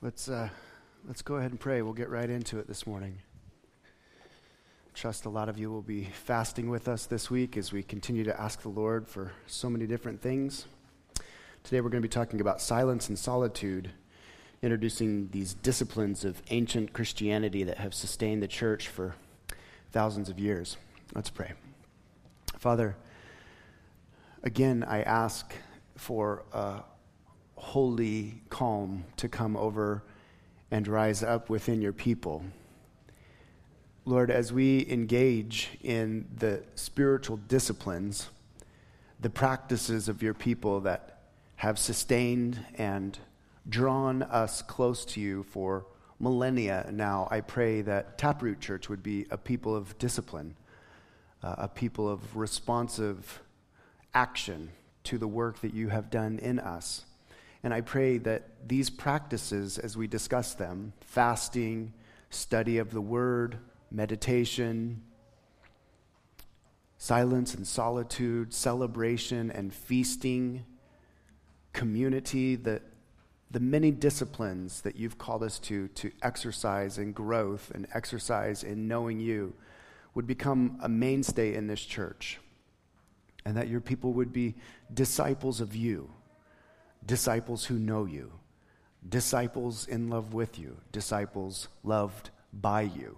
Let's, uh, let's go ahead and pray. We'll get right into it this morning. Trust a lot of you will be fasting with us this week as we continue to ask the Lord for so many different things. Today we're going to be talking about silence and solitude, introducing these disciplines of ancient Christianity that have sustained the church for thousands of years. Let's pray. Father, again, I ask for a holy calm to come over and rise up within your people. Lord, as we engage in the spiritual disciplines, the practices of your people that have sustained and drawn us close to you for millennia now, I pray that Taproot Church would be a people of discipline, uh, a people of responsive action to the work that you have done in us. And I pray that these practices, as we discuss them fasting, study of the word, meditation, silence and solitude, celebration and feasting, community, the, the many disciplines that you've called us to, to exercise in growth and exercise in knowing you, would become a mainstay in this church. And that your people would be disciples of you disciples who know you, disciples in love with you, disciples loved by you.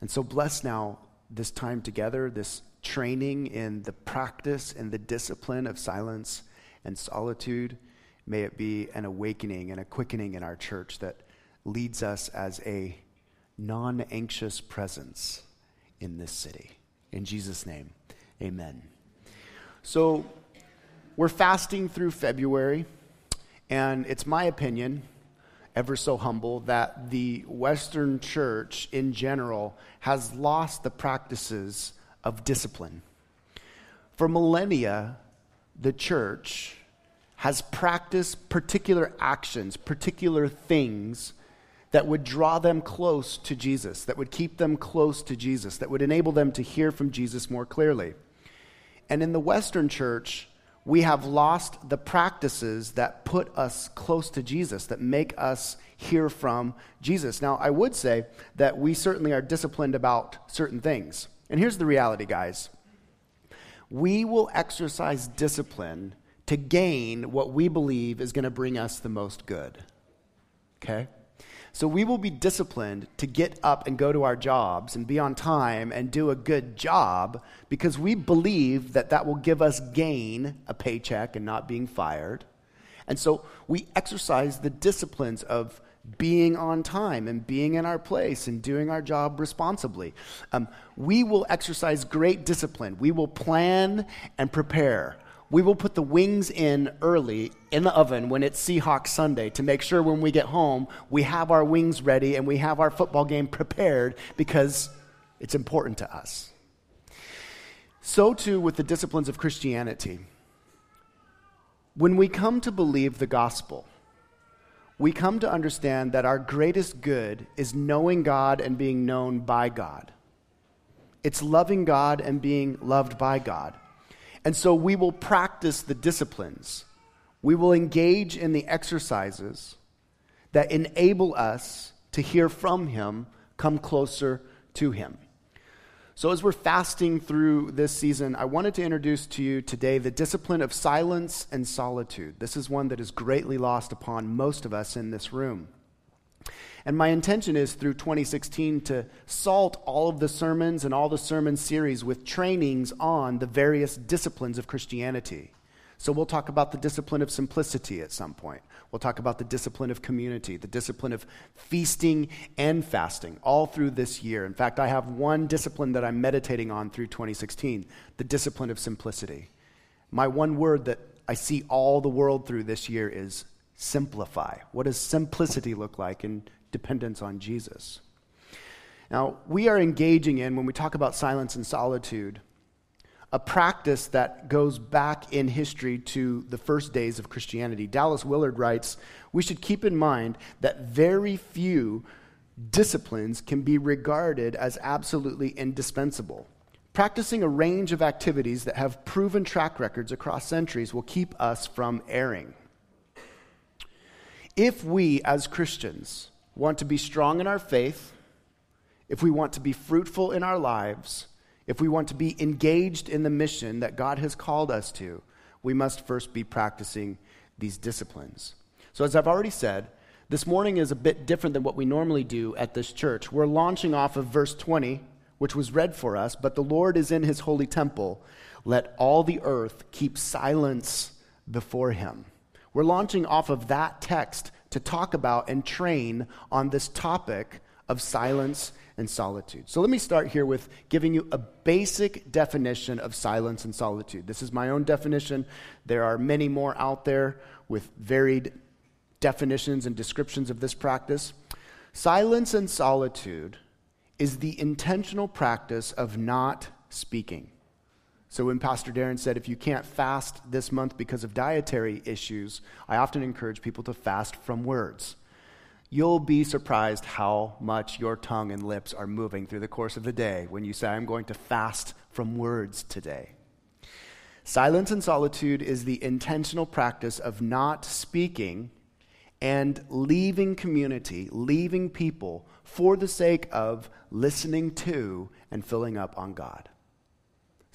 And so bless now this time together, this training in the practice and the discipline of silence and solitude. May it be an awakening and a quickening in our church that leads us as a non anxious presence in this city. In Jesus' name, amen. So, we're fasting through February, and it's my opinion, ever so humble, that the Western church in general has lost the practices of discipline. For millennia, the church has practiced particular actions, particular things that would draw them close to Jesus, that would keep them close to Jesus, that would enable them to hear from Jesus more clearly. And in the Western church, we have lost the practices that put us close to Jesus, that make us hear from Jesus. Now, I would say that we certainly are disciplined about certain things. And here's the reality, guys we will exercise discipline to gain what we believe is going to bring us the most good. Okay? So we will be disciplined to get up and go to our jobs and be on time and do a good job because we believe that that will give us gain, a paycheck, and not being fired. And so we exercise the disciplines of being on time and being in our place and doing our job responsibly. Um, we will exercise great discipline. We will plan and prepare we will put the wings in early in the oven when it's Seahawks Sunday to make sure when we get home we have our wings ready and we have our football game prepared because it's important to us. So, too, with the disciplines of Christianity. When we come to believe the gospel, we come to understand that our greatest good is knowing God and being known by God. It's loving God and being loved by God. And so we will practice the disciplines. We will engage in the exercises that enable us to hear from Him, come closer to Him. So, as we're fasting through this season, I wanted to introduce to you today the discipline of silence and solitude. This is one that is greatly lost upon most of us in this room. And my intention is through 2016 to salt all of the sermons and all the sermon series with trainings on the various disciplines of Christianity. So we'll talk about the discipline of simplicity at some point. We'll talk about the discipline of community, the discipline of feasting and fasting all through this year. In fact, I have one discipline that I'm meditating on through 2016 the discipline of simplicity. My one word that I see all the world through this year is simplify. What does simplicity look like in dependence on Jesus. Now, we are engaging in, when we talk about silence and solitude, a practice that goes back in history to the first days of Christianity. Dallas Willard writes We should keep in mind that very few disciplines can be regarded as absolutely indispensable. Practicing a range of activities that have proven track records across centuries will keep us from erring. If we as Christians want to be strong in our faith, if we want to be fruitful in our lives, if we want to be engaged in the mission that God has called us to, we must first be practicing these disciplines. So, as I've already said, this morning is a bit different than what we normally do at this church. We're launching off of verse 20, which was read for us, but the Lord is in his holy temple. Let all the earth keep silence before him. We're launching off of that text to talk about and train on this topic of silence and solitude. So let me start here with giving you a basic definition of silence and solitude. This is my own definition. There are many more out there with varied definitions and descriptions of this practice. Silence and solitude is the intentional practice of not speaking. So when Pastor Darren said, if you can't fast this month because of dietary issues, I often encourage people to fast from words you'll be surprised how much your tongue and lips are moving through the course of the day when you say, I'm going to fast from words today. Silence and solitude is the intentional practice of not speaking and leaving community, leaving people for the sake of listening to and filling up on God.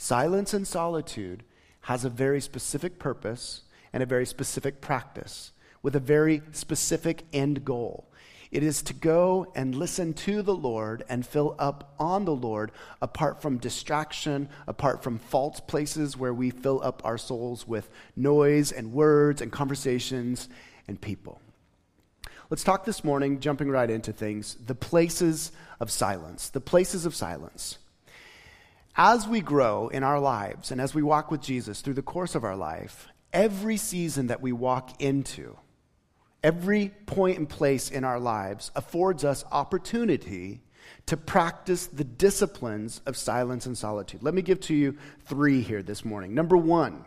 Silence and solitude has a very specific purpose and a very specific practice with a very specific end goal. It is to go and listen to the Lord and fill up on the Lord apart from distraction, apart from false places where we fill up our souls with noise and words and conversations and people. Let's talk this morning, jumping right into things, the places of silence. The places of silence. As we grow in our lives and as we walk with Jesus through the course of our life, every season that we walk into, Every point and place in our lives affords us opportunity to practice the disciplines of silence and solitude. Let me give to you three here this morning. Number one,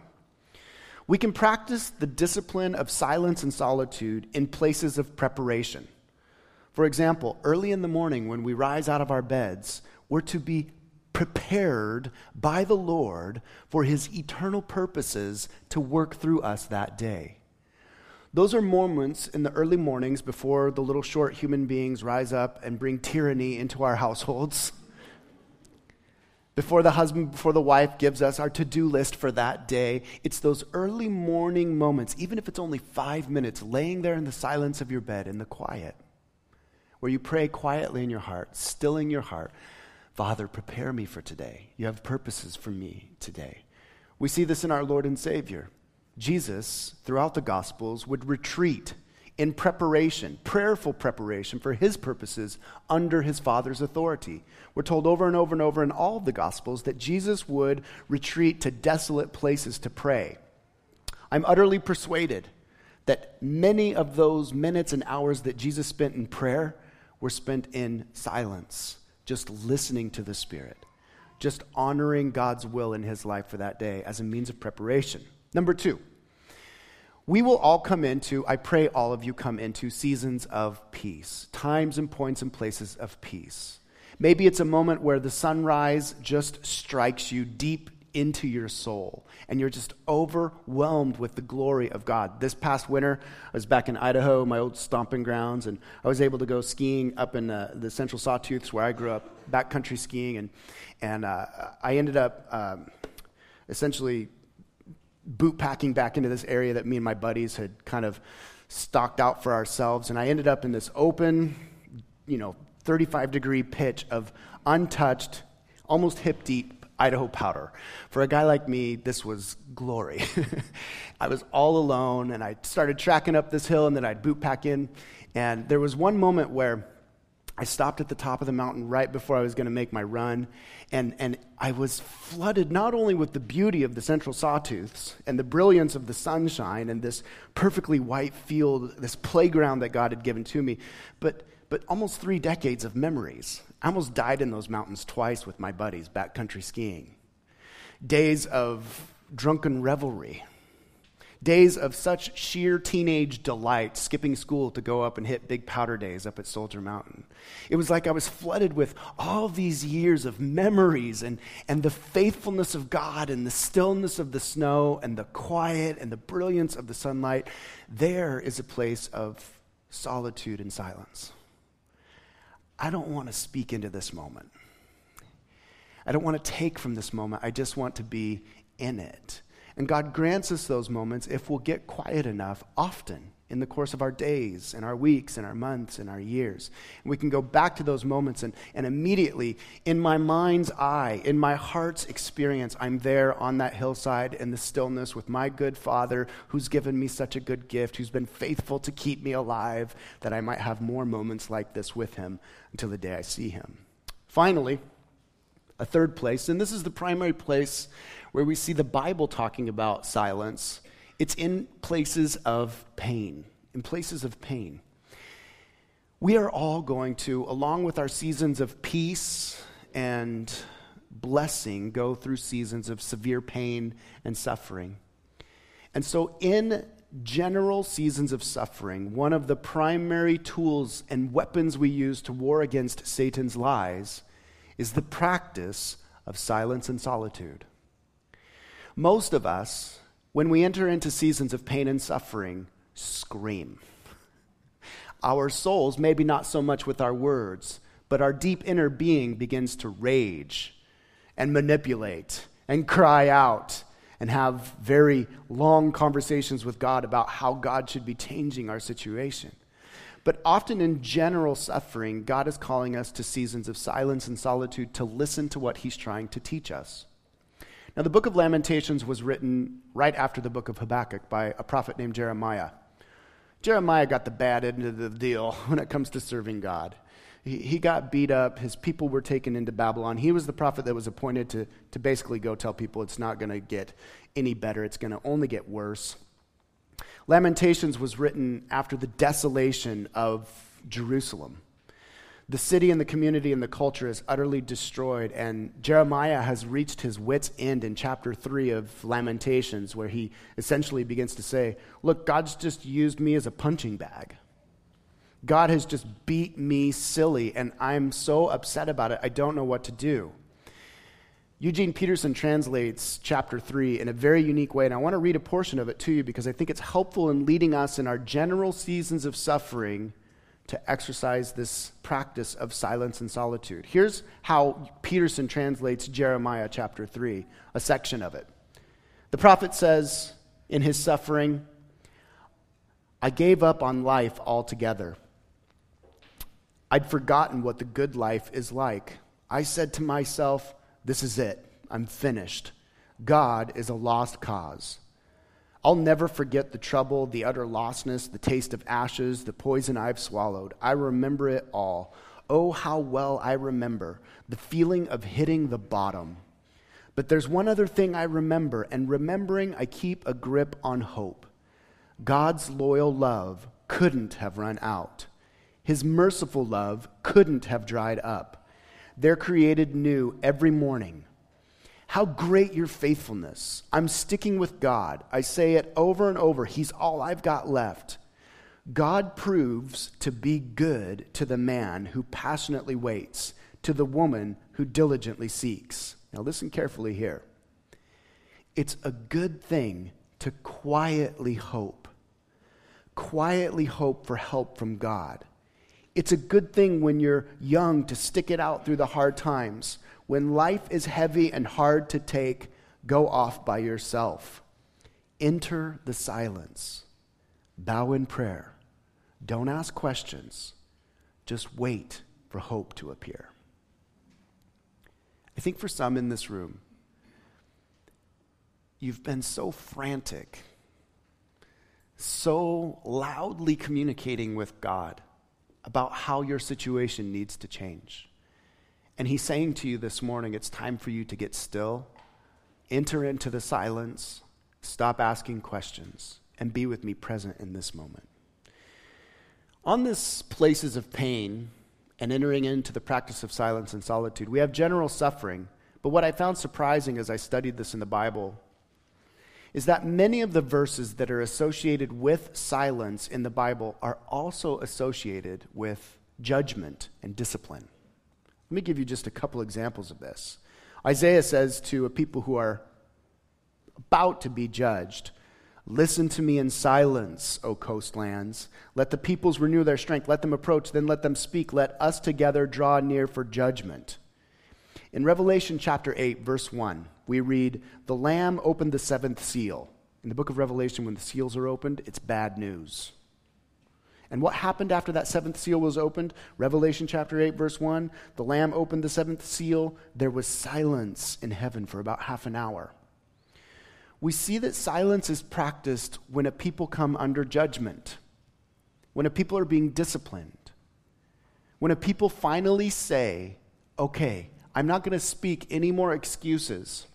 we can practice the discipline of silence and solitude in places of preparation. For example, early in the morning when we rise out of our beds, we're to be prepared by the Lord for his eternal purposes to work through us that day. Those are moments in the early mornings before the little short human beings rise up and bring tyranny into our households. Before the husband, before the wife gives us our to do list for that day, it's those early morning moments, even if it's only five minutes, laying there in the silence of your bed, in the quiet, where you pray quietly in your heart, stilling your heart Father, prepare me for today. You have purposes for me today. We see this in our Lord and Savior. Jesus, throughout the Gospels, would retreat in preparation, prayerful preparation for his purposes under his Father's authority. We're told over and over and over in all of the Gospels that Jesus would retreat to desolate places to pray. I'm utterly persuaded that many of those minutes and hours that Jesus spent in prayer were spent in silence, just listening to the Spirit, just honoring God's will in his life for that day as a means of preparation. Number two, we will all come into, I pray all of you come into seasons of peace, times and points and places of peace. Maybe it's a moment where the sunrise just strikes you deep into your soul and you're just overwhelmed with the glory of God. This past winter, I was back in Idaho, my old stomping grounds, and I was able to go skiing up in uh, the central Sawtooths where I grew up, backcountry skiing, and, and uh, I ended up um, essentially boot packing back into this area that me and my buddies had kind of stocked out for ourselves. And I ended up in this open, you know, 35 degree pitch of untouched, almost hip deep Idaho powder. For a guy like me, this was glory. I was all alone and I started tracking up this hill and then I'd boot pack in. And there was one moment where I stopped at the top of the mountain right before I was going to make my run, and, and I was flooded not only with the beauty of the central sawtooths and the brilliance of the sunshine and this perfectly white field, this playground that God had given to me, but, but almost three decades of memories. I almost died in those mountains twice with my buddies backcountry skiing. Days of drunken revelry Days of such sheer teenage delight, skipping school to go up and hit big powder days up at Soldier Mountain. It was like I was flooded with all these years of memories and, and the faithfulness of God and the stillness of the snow and the quiet and the brilliance of the sunlight. There is a place of solitude, and silence. I don't want to speak into this moment. I don't want to take from this moment. I just want to be in it. And God grants us those moments if we'll get quiet enough often in the course of our days and our weeks and our months and our years. And we can go back to those moments and, and immediately, in my mind's eye, in my heart's experience, I'm there on that hillside in the stillness with my good Father who's given me such a good gift, who's been faithful to keep me alive, that I might have more moments like this with Him until the day I see Him. Finally, a third place, and this is the primary place where we see the Bible talking about silence it's in places of pain, in places of pain. We are all going to, along with our seasons of peace and blessing, go through seasons of severe pain and suffering. And so, in general seasons of suffering, one of the primary tools and weapons we use to war against Satan's lies is the practice of silence and solitude. Most of us when we enter into seasons of pain and suffering, scream. Our souls, maybe not so much with our words, but our deep inner being begins to rage and manipulate and cry out and have very long conversations with God about how God should be changing our situation. But often in general suffering, God is calling us to seasons of silence and solitude to listen to what He's trying to teach us. Now, the book of Lamentations was written right after the book of Habakkuk by a prophet named Jeremiah. Jeremiah got the bad end of the deal when it comes to serving God. He, he got beat up. His people were taken into Babylon. He was the prophet that was appointed to, to basically go tell people it's not going to get any better, it's going to only get worse. Lamentations was written after the desolation of Jerusalem the city and the community and the culture is utterly destroyed. And Jeremiah has reached his wits' end in chapter 3 of Lamentations, where he essentially begins to say, Look, God's just used me as a punching bag. God has just beat me silly, and I'm so upset about it, I don't know what to do. Eugene Peterson translates chapter 3 in a very unique way, and I want to read a portion of it to you because I think it's helpful in leading us in our general seasons of suffering to exercise this practice of silence and solitude. Here's how Peterson translates Jeremiah chapter 3, a section of it. The prophet says in his suffering, I gave up on life altogether. I'd forgotten what the good life is like. I said to myself, This is it. I'm finished. God is a lost cause. I'll never forget the trouble, the utter lostness, the taste of ashes, the poison I've swallowed. I remember it all. Oh, how well I remember the feeling of hitting the bottom. But there's one other thing I remember, and remembering, I keep a grip on hope. God's loyal love couldn't have run out, His merciful love couldn't have dried up. They're created new every morning. How great your faithfulness. I'm sticking with God. I say it over and over. He's all I've got left. God proves to be good to the man who passionately waits, to the woman who diligently seeks. Now, listen carefully here. It's a good thing to quietly hope, quietly hope for help from God. It's a good thing when you're young to stick it out through the hard times when life is heavy and hard to take, go off by yourself. Enter the silence. Bow in prayer. Don't ask questions. Just wait for hope to appear. I think for some in this room, you've been so frantic, so loudly communicating with God about how your situation needs to change. And he's saying to you this morning, it's time for you to get still, enter into the silence, stop asking questions, and be with me present in this moment. On this places of pain and entering into the practice of silence and solitude, we have general suffering. But what I found surprising as I studied this in the Bible is that many of the verses that are associated with silence in the Bible are also associated with judgment and discipline. Let me give you just a couple examples of this. Isaiah says to a people who are about to be judged, Listen to me in silence, O coastlands. Let the peoples renew their strength. Let them approach, then let them speak. Let us together draw near for judgment. In Revelation chapter 8, verse 1, we read, The Lamb opened the seventh seal. In the book of Revelation, when the seals are opened, it's bad news. And what happened after that seventh seal was opened? Revelation chapter 8, verse 1 The Lamb opened the seventh seal. There was silence in heaven for about half an hour we see that silence is practiced when a people come under judgment, when a people are being disciplined, when a people finally say, okay, I'm not going to speak any more excuses.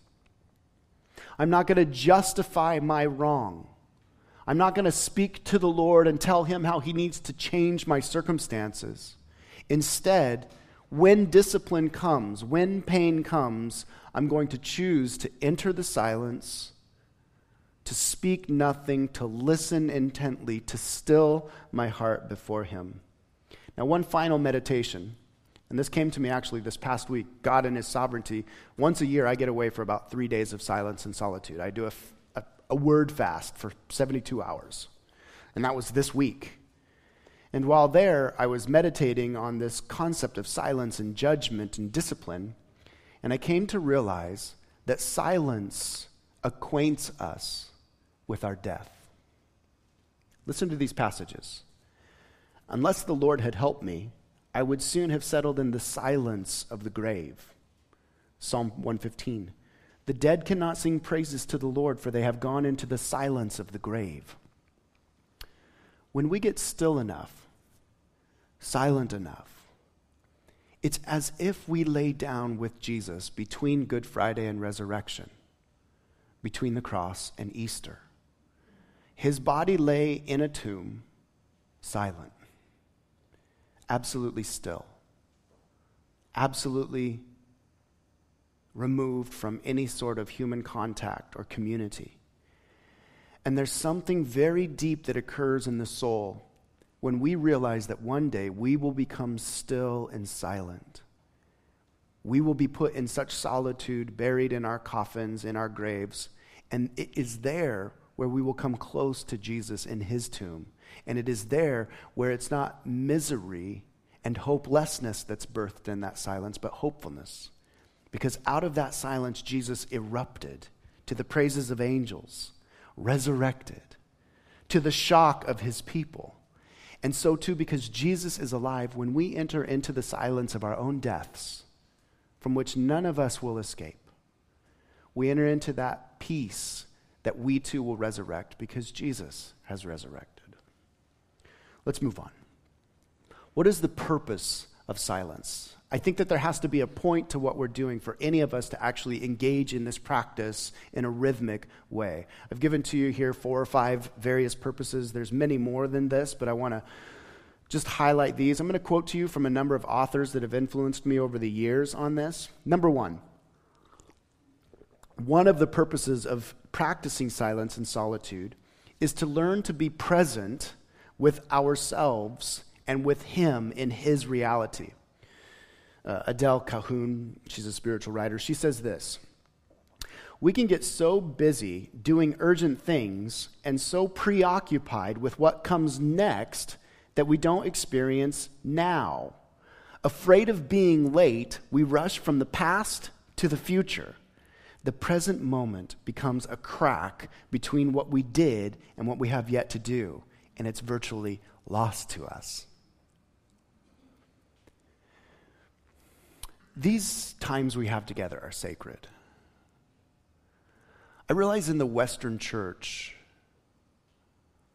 I'm not going to justify my wrong. I'm not going to speak to the Lord and tell him how he needs to change my circumstances. Instead, when discipline comes, when pain comes, I'm going to choose to enter the silence to speak nothing, to listen intently, to still my heart before Him. Now, one final meditation, and this came to me actually this past week God and His sovereignty. Once a year, I get away for about three days of silence and solitude. I do a, a word fast for 72 hours, and that was this week. And while there, I was meditating on this concept of silence and judgment and discipline, and I came to realize that silence acquaints us with our death. Listen to these passages. Unless the Lord had helped me, I would soon have settled in the silence of the grave. Psalm 115. The dead cannot sing praises to the Lord, for they have gone into the silence of the grave. When we get still enough, silent enough, it's as if we lay down with Jesus between Good Friday and resurrection, between the cross and Easter. His body lay in a tomb, silent, absolutely still, absolutely removed from any sort of human contact or community. And there's something very deep that occurs in the soul when we realize that one day we will become still and silent. We will be put in such solitude, buried in our coffins, in our graves, and it is there where we will come close to Jesus in his tomb. And it is there where it's not misery and hopelessness that's birthed in that silence, but hopefulness. Because out of that silence, Jesus erupted to the praises of angels, resurrected, to the shock of his people. And so, too, because Jesus is alive, when we enter into the silence of our own deaths, from which none of us will escape, we enter into that peace that we too will resurrect because Jesus has resurrected. Let's move on. What is the purpose of silence? I think that there has to be a point to what we're doing for any of us to actually engage in this practice in a rhythmic way. I've given to you here four or five various purposes. There's many more than this, but I want to just highlight these. I'm going to quote to you from a number of authors that have influenced me over the years on this. Number one, one of the purposes of practicing silence and solitude is to learn to be present with ourselves and with Him in His reality. Uh, Adele Calhoun, she's a spiritual writer, she says this We can get so busy doing urgent things and so preoccupied with what comes next that we don't experience now. Afraid of being late, we rush from the past to the future the present moment becomes a crack between what we did and what we have yet to do, and it's virtually lost to us. These times we have together are sacred. I realize in the Western church,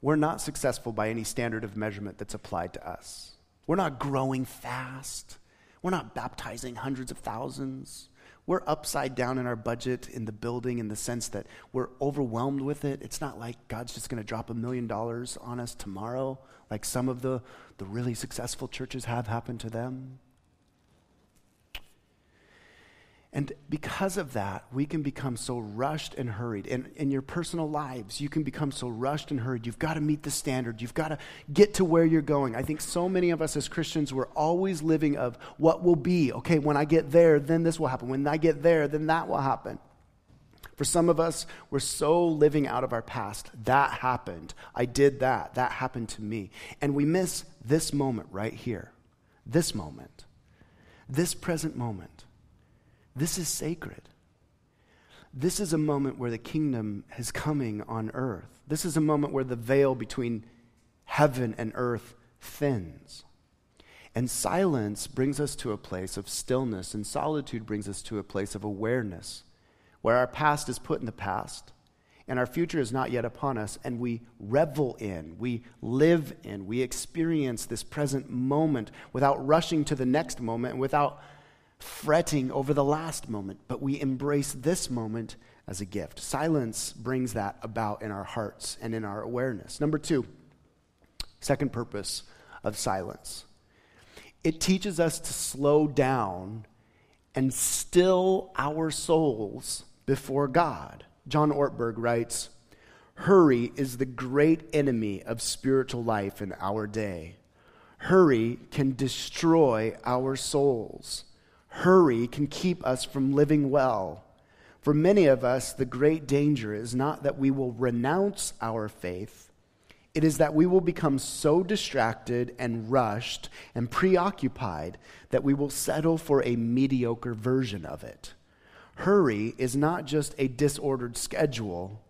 we're not successful by any standard of measurement that's applied to us. We're not growing fast. We're not baptizing hundreds of thousands. We're upside down in our budget in the building in the sense that we're overwhelmed with it. It's not like God's just going to drop a million dollars on us tomorrow, like some of the, the really successful churches have happened to them. And because of that, we can become so rushed and hurried. In, in your personal lives, you can become so rushed and hurried. You've got to meet the standard. You've got to get to where you're going. I think so many of us as Christians, we're always living of what will be. Okay, when I get there, then this will happen. When I get there, then that will happen. For some of us, we're so living out of our past. That happened. I did that. That happened to me. And we miss this moment right here. This moment. This present moment. This is sacred. This is a moment where the kingdom is coming on earth. This is a moment where the veil between heaven and earth thins. And silence brings us to a place of stillness, and solitude brings us to a place of awareness, where our past is put in the past, and our future is not yet upon us, and we revel in, we live in, we experience this present moment without rushing to the next moment without fretting over the last moment, but we embrace this moment as a gift. Silence brings that about in our hearts and in our awareness. Number two, second purpose of silence it teaches us to slow down and still our souls before God. John Ortberg writes Hurry is the great enemy of spiritual life in our day. Hurry can destroy our souls. Hurry can keep us from living well. For many of us, the great danger is not that we will renounce our faith, it is that we will become so distracted and rushed and preoccupied that we will settle for a mediocre version of it. Hurry is not just a disordered schedule,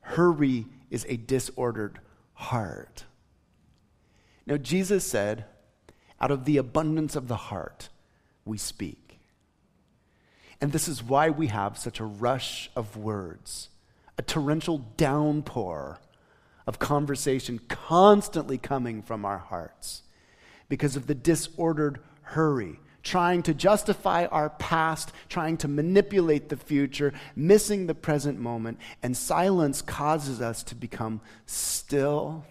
hurry is a disordered heart. Now, Jesus said, out of the abundance of the heart, we speak. And this is why we have such a rush of words, a torrential downpour of conversation constantly coming from our hearts because of the disordered hurry, trying to justify our past, trying to manipulate the future, missing the present moment. And silence causes us to become still,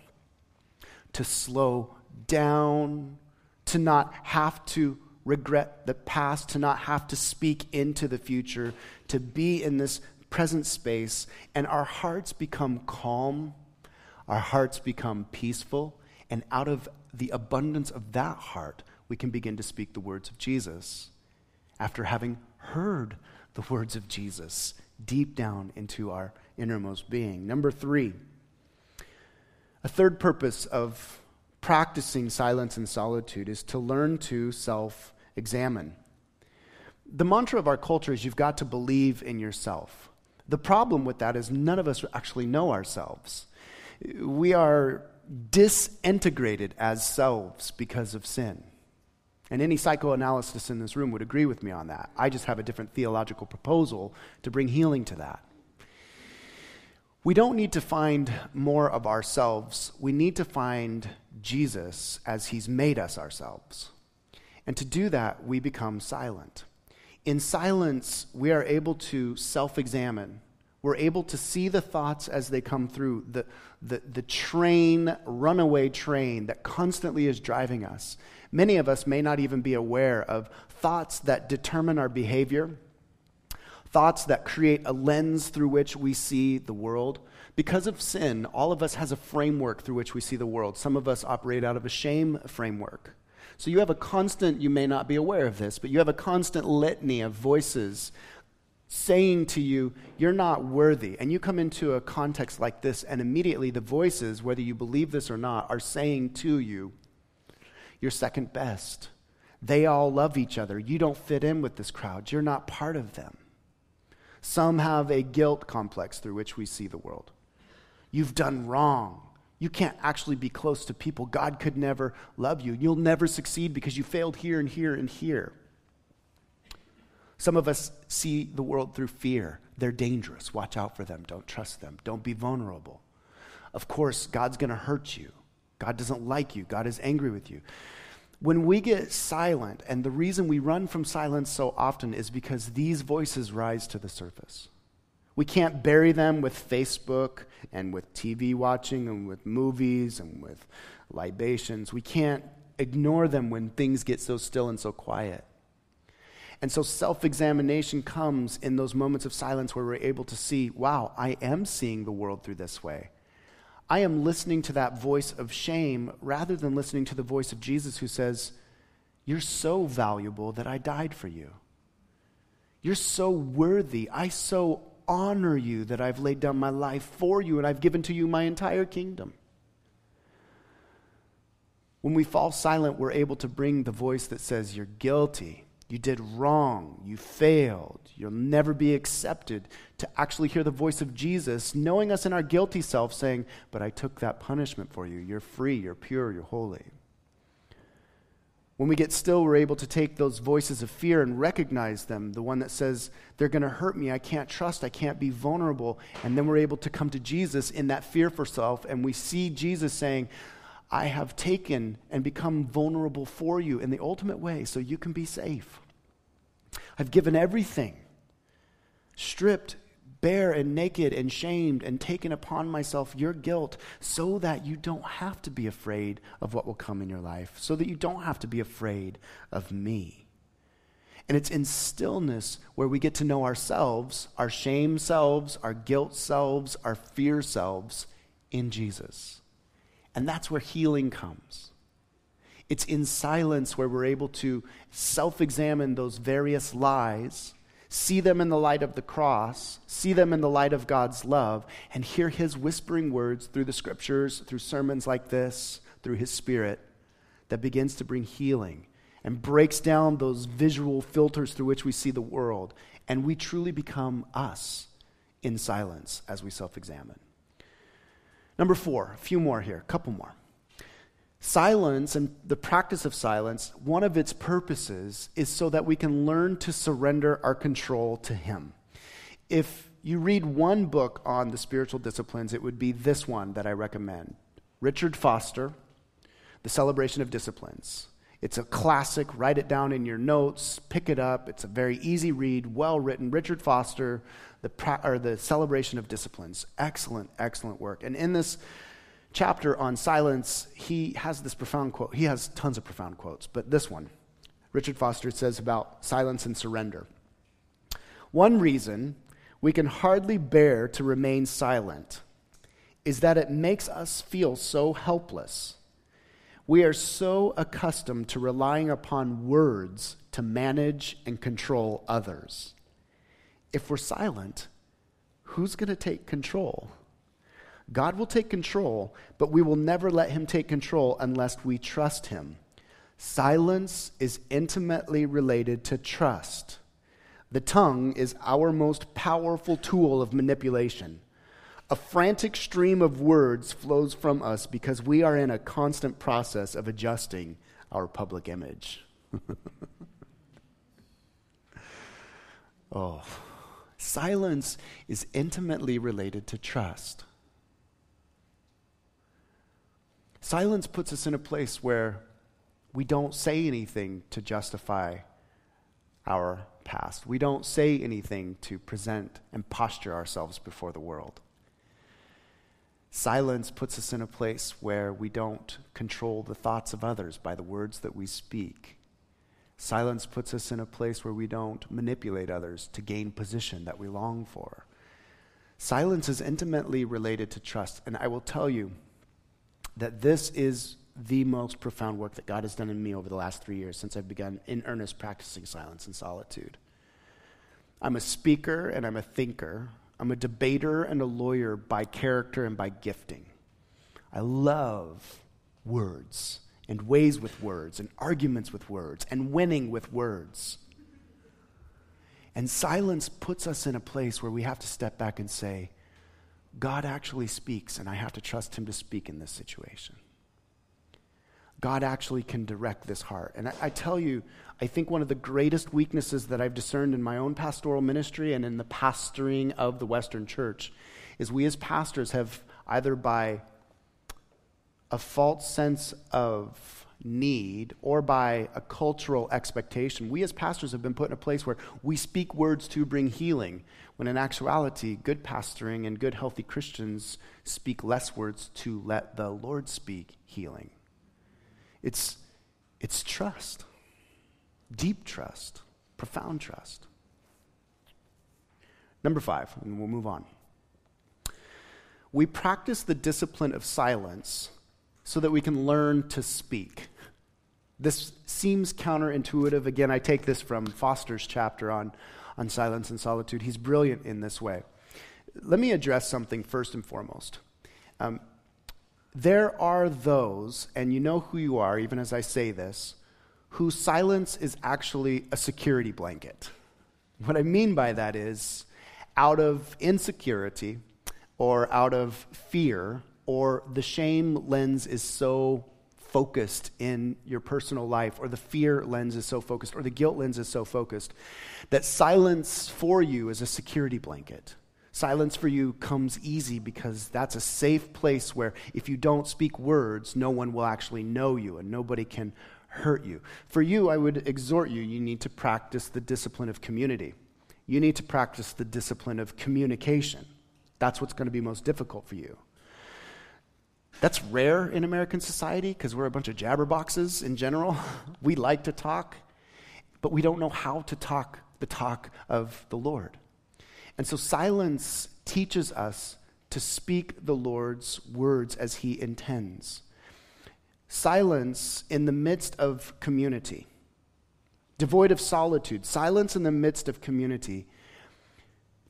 to slow down, to not have to regret the past, to not have to speak into the future, to be in this present space, and our hearts become calm our hearts become peaceful, and out of the abundance of that heart, we can begin to speak the words of Jesus after having heard the words of Jesus deep down into our innermost being. Number three, a third purpose of practicing silence and solitude is to learn to self examine. The mantra of our culture is you've got to believe in yourself. The problem with that is none of us actually know ourselves we are disintegrated as selves because of sin. And any psychoanalyst in this room would agree with me on that. I just have a different theological proposal to bring healing to that. We don't need to find more of ourselves. We need to find Jesus as he's made us ourselves. And to do that, we become silent. In silence, we are able to self examine we're able to see the thoughts as they come through, the, the, the train, runaway train that constantly is driving us. Many of us may not even be aware of thoughts that determine our behavior, thoughts that create a lens through which we see the world. Because of sin, all of us has a framework through which we see the world. Some of us operate out of a shame framework. So you have a constant, you may not be aware of this, but you have a constant litany of voices saying to you, You're not worthy. And you come into a context like this, and immediately the voices, whether you believe this or not, are saying to you, You're second best. They all love each other. You don't fit in with this crowd. You're not part of them. Some have a guilt complex through which we see the world. You've done wrong. You can't actually be close to people. God could never love you. You'll never succeed because you failed here and here and here. Some of us see the world through fear. They're dangerous. Watch out for them. Don't trust them. Don't be vulnerable. Of course, God's going to hurt you. God doesn't like you. God is angry with you. When we get silent, and the reason we run from silence so often is because these voices rise to the surface. We can't bury them with Facebook and with TV watching and with movies and with libations. We can't ignore them when things get so still and so quiet. And so self examination comes in those moments of silence where we're able to see, wow, I am seeing the world through this way. I am listening to that voice of shame rather than listening to the voice of Jesus who says, You're so valuable that I died for you. You're so worthy. I so honor you that I've laid down my life for you and I've given to you my entire kingdom. When we fall silent, we're able to bring the voice that says, You're guilty, you did wrong, you failed, you'll never be accepted, to actually hear the voice of Jesus, knowing us in our guilty self, saying, But I took that punishment for you. You're free, you're pure, you're holy. When we get still, we're able to take those voices of fear and recognize them the one that says, They're going to hurt me. I can't trust. I can't be vulnerable. And then we're able to come to Jesus in that fear for self. And we see Jesus saying, I have taken and become vulnerable for you in the ultimate way so you can be safe. I've given everything, stripped bare and naked and shamed and taken upon myself your guilt so that you don't have to be afraid of what will come in your life, so that you don't have to be afraid of me. And it's in stillness where we get to know ourselves, our shame selves, our guilt selves, our fear selves in Jesus. And that's where healing comes. It's in silence where we're able to self examine those various lies see them in the light of the cross, see them in the light of God's love, and hear His whispering words through the scriptures, through sermons like this, through His Spirit, that begins to bring healing and breaks down those visual filters through which we see the world. And we truly become us in silence as we self examine. Number four, a few more here, a couple more. Silence and the practice of silence, one of its purposes is so that we can learn to surrender our control to Him. If you read one book on the spiritual disciplines, it would be this one that I recommend Richard Foster, The Celebration of Disciplines. It's a classic. Write it down in your notes, pick it up. It's a very easy read, well written. Richard Foster, the, or the Celebration of Disciplines. Excellent, excellent work. And in this chapter on silence, he has this profound quote. He has tons of profound quotes, but this one, Richard Foster says about silence and surrender. One reason we can hardly bear to remain silent is that it makes us feel so helpless. We are so accustomed to relying upon words to manage and control others. If we're silent, who's going to take control? God will take control, but we will never let him take control unless we trust him. Silence is intimately related to trust. The tongue is our most powerful tool of manipulation. A frantic stream of words flows from us because we are in a constant process of adjusting our public image. oh, silence is intimately related to trust. Silence puts us in a place where we don't say anything to justify our past. We don't say anything to present and posture ourselves before the world. Silence puts us in a place where we don't control the thoughts of others by the words that we speak. Silence puts us in a place where we don't manipulate others to gain position that we long for. Silence is intimately related to trust, and I will tell you, that this is the most profound work that God has done in me over the last three years since I've begun in earnest practicing silence and solitude. I'm a speaker and I'm a thinker. I'm a debater and a lawyer by character and by gifting. I love words and ways with words and arguments with words and winning with words. And silence puts us in a place where we have to step back and say, God actually speaks, and I have to trust Him to speak in this situation. God actually can direct this heart. And I, I, tell you, I think one of the greatest weaknesses that I've discerned in my own pastoral ministry and in the pastoring of the Western church is we as pastors have either by a false sense of need or by a cultural expectation. We as pastors have been put in a place where we speak words to bring healing, when in actuality, good pastoring and good healthy Christians speak less words to let the Lord speak healing. It's, it's trust, deep trust, profound trust. Number five, and we'll move on. We practice the discipline of silence so that we can learn to speak. This seems counterintuitive. Again, I take this from Foster's chapter on, on silence and solitude. He's brilliant in this way. let me address something first and foremost. Um, there are those, and you know who you are, even as I say this, whose silence is actually a security blanket. What I mean by that is, out of insecurity or out of fear, or the shame lens is so focused in your personal life, or the fear lens is so focused, or the guilt lens is so focused, that silence for you is a security blanket. Silence for you comes easy because that's a safe place where if you don't speak words, no one will actually know you and nobody can hurt you. For you, I would exhort you, you need to practice the discipline of community. You need to practice the discipline of communication. That's what's going to be most difficult for you. That's rare in American society because we're a bunch of jabberboxes in general. We like to talk, but we don't know how to talk the talk of the Lord. And so silence teaches us to speak the Lord's words as he intends. Silence in the midst of community, devoid of solitude, silence in the midst of community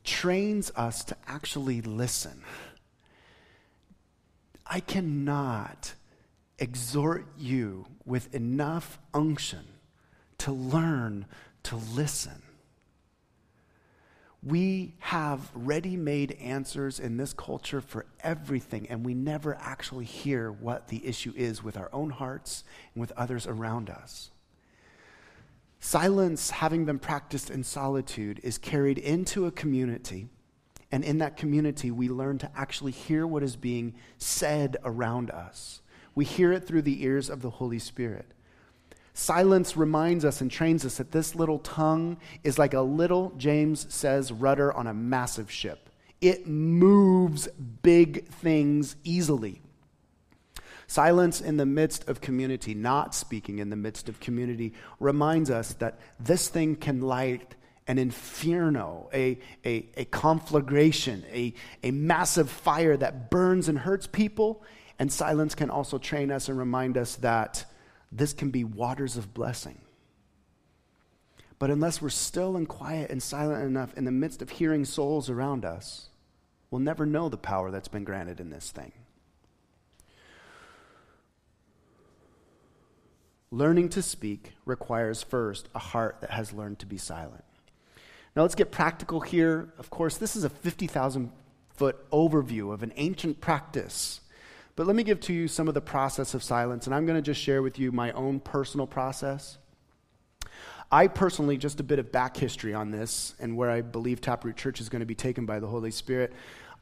trains us to actually listen. I cannot exhort you with enough unction to learn to listen. We have ready made answers in this culture for everything, and we never actually hear what the issue is with our own hearts and with others around us. Silence, having been practiced in solitude, is carried into a community, and in that community, we learn to actually hear what is being said around us. We hear it through the ears of the Holy Spirit. Silence reminds us and trains us that this little tongue is like a little, James says, rudder on a massive ship. It moves big things easily. Silence in the midst of community, not speaking in the midst of community, reminds us that this thing can light an inferno, a, a, a conflagration, a, a massive fire that burns and hurts people. And silence can also train us and remind us that this can be waters of blessing. But unless we're still and quiet and silent enough in the midst of hearing souls around us, we'll never know the power that's been granted in this thing. Learning to speak requires first a heart that has learned to be silent. Now let's get practical here. Of course, this is a 50,000 foot overview of an ancient practice but let me give to you some of the process of silence, and I'm going to just share with you my own personal process. I personally, just a bit of back history on this and where I believe Taproot Church is going to be taken by the Holy Spirit.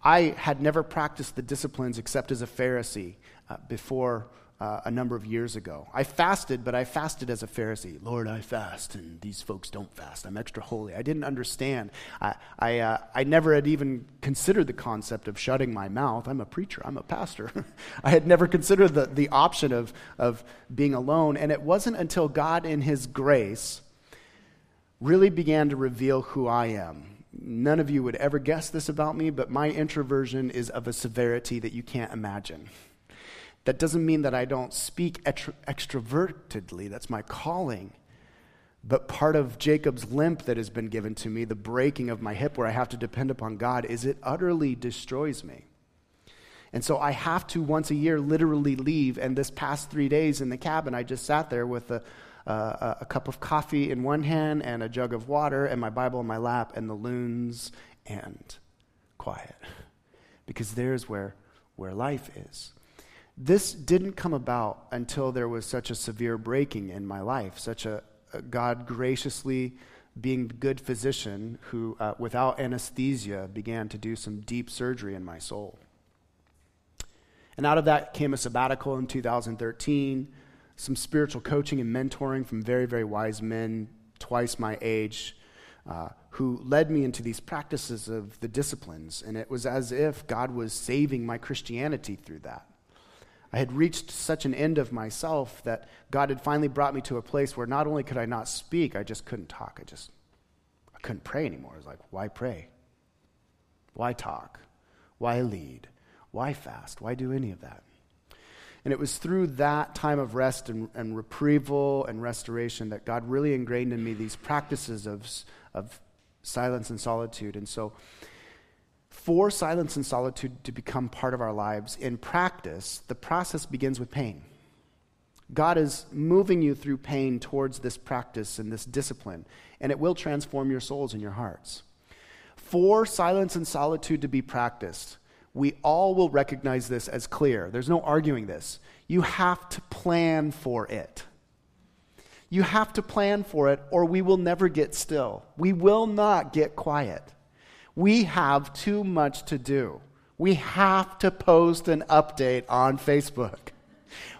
I had never practiced the disciplines except as a Pharisee uh, before uh, a number of years ago. I fasted, but I fasted as a Pharisee. Lord, I fast, and these folks don't fast. I'm extra holy. I didn't understand. I, I, uh, I never had even considered the concept of shutting my mouth. I'm a preacher, I'm a pastor. I had never considered the, the option of, of being alone. And it wasn't until God, in His grace, really began to reveal who I am. None of you would ever guess this about me, but my introversion is of a severity that you can't imagine. That doesn't mean that I don't speak extrovertedly. That's my calling. But part of Jacob's limp that has been given to me, the breaking of my hip where I have to depend upon God, is it utterly destroys me. And so I have to once a year literally leave. And this past three days in the cabin, I just sat there with a, uh, a cup of coffee in one hand and a jug of water and my Bible in my lap and the loons and quiet. Because there's where, where life is. This didn't come about until there was such a severe breaking in my life, such a, a God graciously being good physician who, uh, without anesthesia, began to do some deep surgery in my soul. And out of that came a sabbatical in 2013, some spiritual coaching and mentoring from very, very wise men, twice my age, uh, who led me into these practices of the disciplines. And it was as if God was saving my Christianity through that. I had reached such an end of myself that God had finally brought me to a place where not only could I not speak, I just couldn't talk. I just I couldn't pray anymore. I was like, why pray? Why talk? Why lead? Why fast? Why do any of that? And it was through that time of rest and, and reprieval and restoration that God really ingrained in me these practices of, of silence and solitude. And so For silence and solitude to become part of our lives in practice, the process begins with pain. God is moving you through pain towards this practice and this discipline, and it will transform your souls and your hearts. For silence and solitude to be practiced, we all will recognize this as clear. There's no arguing this. You have to plan for it. You have to plan for it, or we will never get still. We will not get quiet. We have too much to do. We have to post an update on Facebook.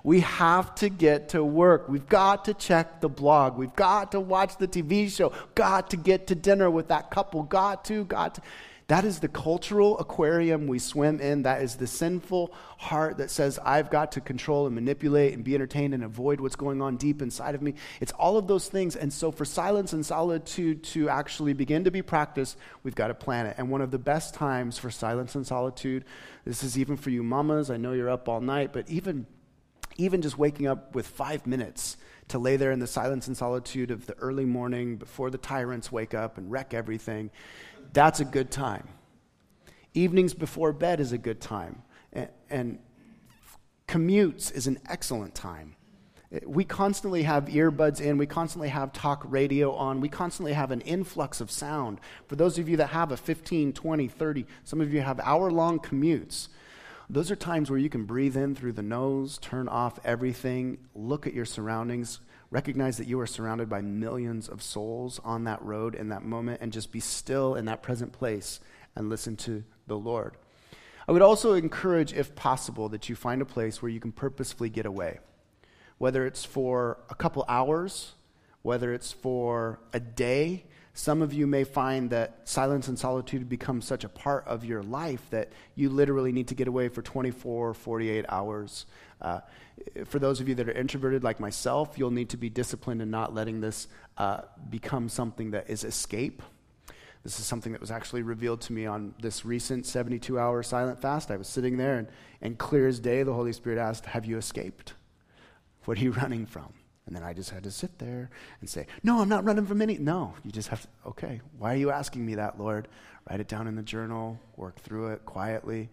We have to get to work. We've got to check the blog. We've got to watch the TV show. Got to get to dinner with that couple. Got to, got to. That is the cultural aquarium we swim in. That is the sinful heart that says, I've got to control and manipulate and be entertained and avoid what's going on deep inside of me. It's all of those things. And so, for silence and solitude to actually begin to be practiced, we've got to plan it. And one of the best times for silence and solitude, this is even for you mamas. I know you're up all night, but even even just waking up with five minutes to lay there in the silence and solitude of the early morning before the tyrants wake up and wreck everything, that's a good time. Evenings before bed is a good time. And, and commutes is an excellent time. Eh, we constantly have earbuds in, we constantly have talk radio on, we constantly have an influx of sound. For those of you that have a 15, 20, 30, some of you have hour long commutes. Those are times where you can breathe in through the nose, turn off everything, look at your surroundings, recognize that you are surrounded by millions of souls on that road in that moment, and just be still in that present place and listen to the Lord. I would also encourage, if possible, that you find a place where you can purposefully get away, whether it's for a couple hours, whether it's for a day, some of you may find that silence and solitude become such a part of your life that you literally need to get away for 24, 48 hours. Uh, for those of you that are introverted like myself, you'll need to be disciplined in not letting this uh, become something that is escape. This is something that was actually revealed to me on this recent 72 hour silent fast. I was sitting there, and, and clear as day, the Holy Spirit asked, Have you escaped? What are you running from? And then I just had to sit there and say, No, I'm not running from any. No, you just have to, okay, why are you asking me that, Lord? Write it down in the journal, work through it quietly.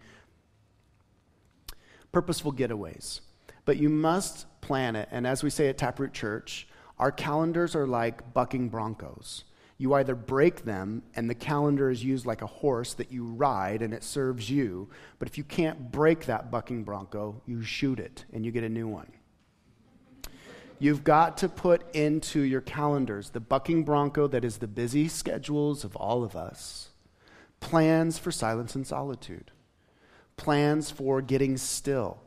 Purposeful getaways. But you must plan it. And as we say at Taproot Church, our calendars are like bucking broncos. You either break them, and the calendar is used like a horse that you ride and it serves you. But if you can't break that bucking bronco, you shoot it and you get a new one. You've got to put into your calendars the bucking bronco that is the busy schedules of all of us, plans for silence and solitude, plans for getting still.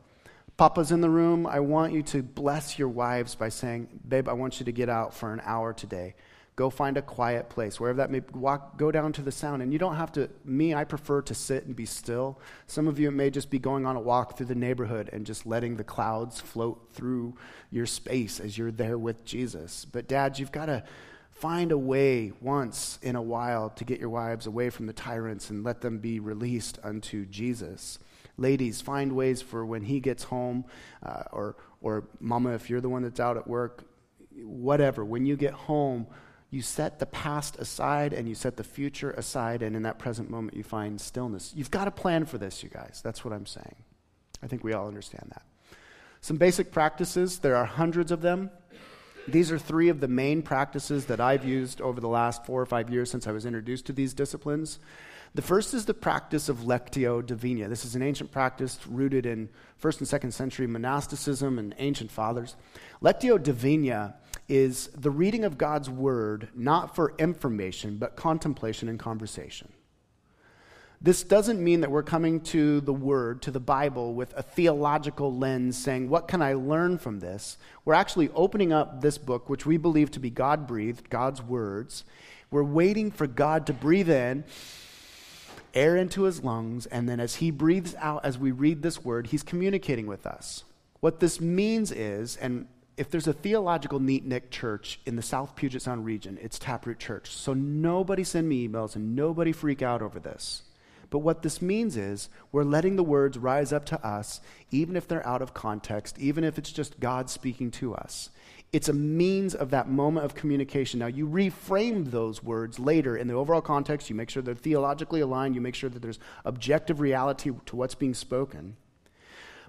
Papa's in the room. I want you to bless your wives by saying, Babe, I want you to get out for an hour today. Go find a quiet place, wherever that may walk, go down to the sound. And you don't have to, me, I prefer to sit and be still. Some of you, may just be going on a walk through the neighborhood and just letting the clouds float through your space as you're there with Jesus. But, dads, you've got to find a way once in a while to get your wives away from the tyrants and let them be released unto Jesus. Ladies, find ways for when he gets home, uh, or, or mama, if you're the one that's out at work, whatever, when you get home, you set the past aside and you set the future aside, and in that present moment, you find stillness. You've got to plan for this, you guys. That's what I'm saying. I think we all understand that. Some basic practices, there are hundreds of them. These are three of the main practices that I've used over the last four or five years since I was introduced to these disciplines. The first is the practice of Lectio Divina. This is an ancient practice rooted in first and second century monasticism and ancient fathers. Lectio Divina is the reading of God's word not for information, but contemplation and conversation. This doesn't mean that we're coming to the Word, to the Bible, with a theological lens saying, What can I learn from this? We're actually opening up this book, which we believe to be God breathed, God's words. We're waiting for God to breathe in, air into his lungs, and then as he breathes out, as we read this word, he's communicating with us. What this means is, and if there's a theological neat nick church in the South Puget Sound region, it's Taproot Church. So nobody send me emails and nobody freak out over this. But what this means is we're letting the words rise up to us, even if they're out of context, even if it's just God speaking to us. It's a means of that moment of communication. Now, you reframe those words later in the overall context. You make sure they're theologically aligned. You make sure that there's objective reality to what's being spoken.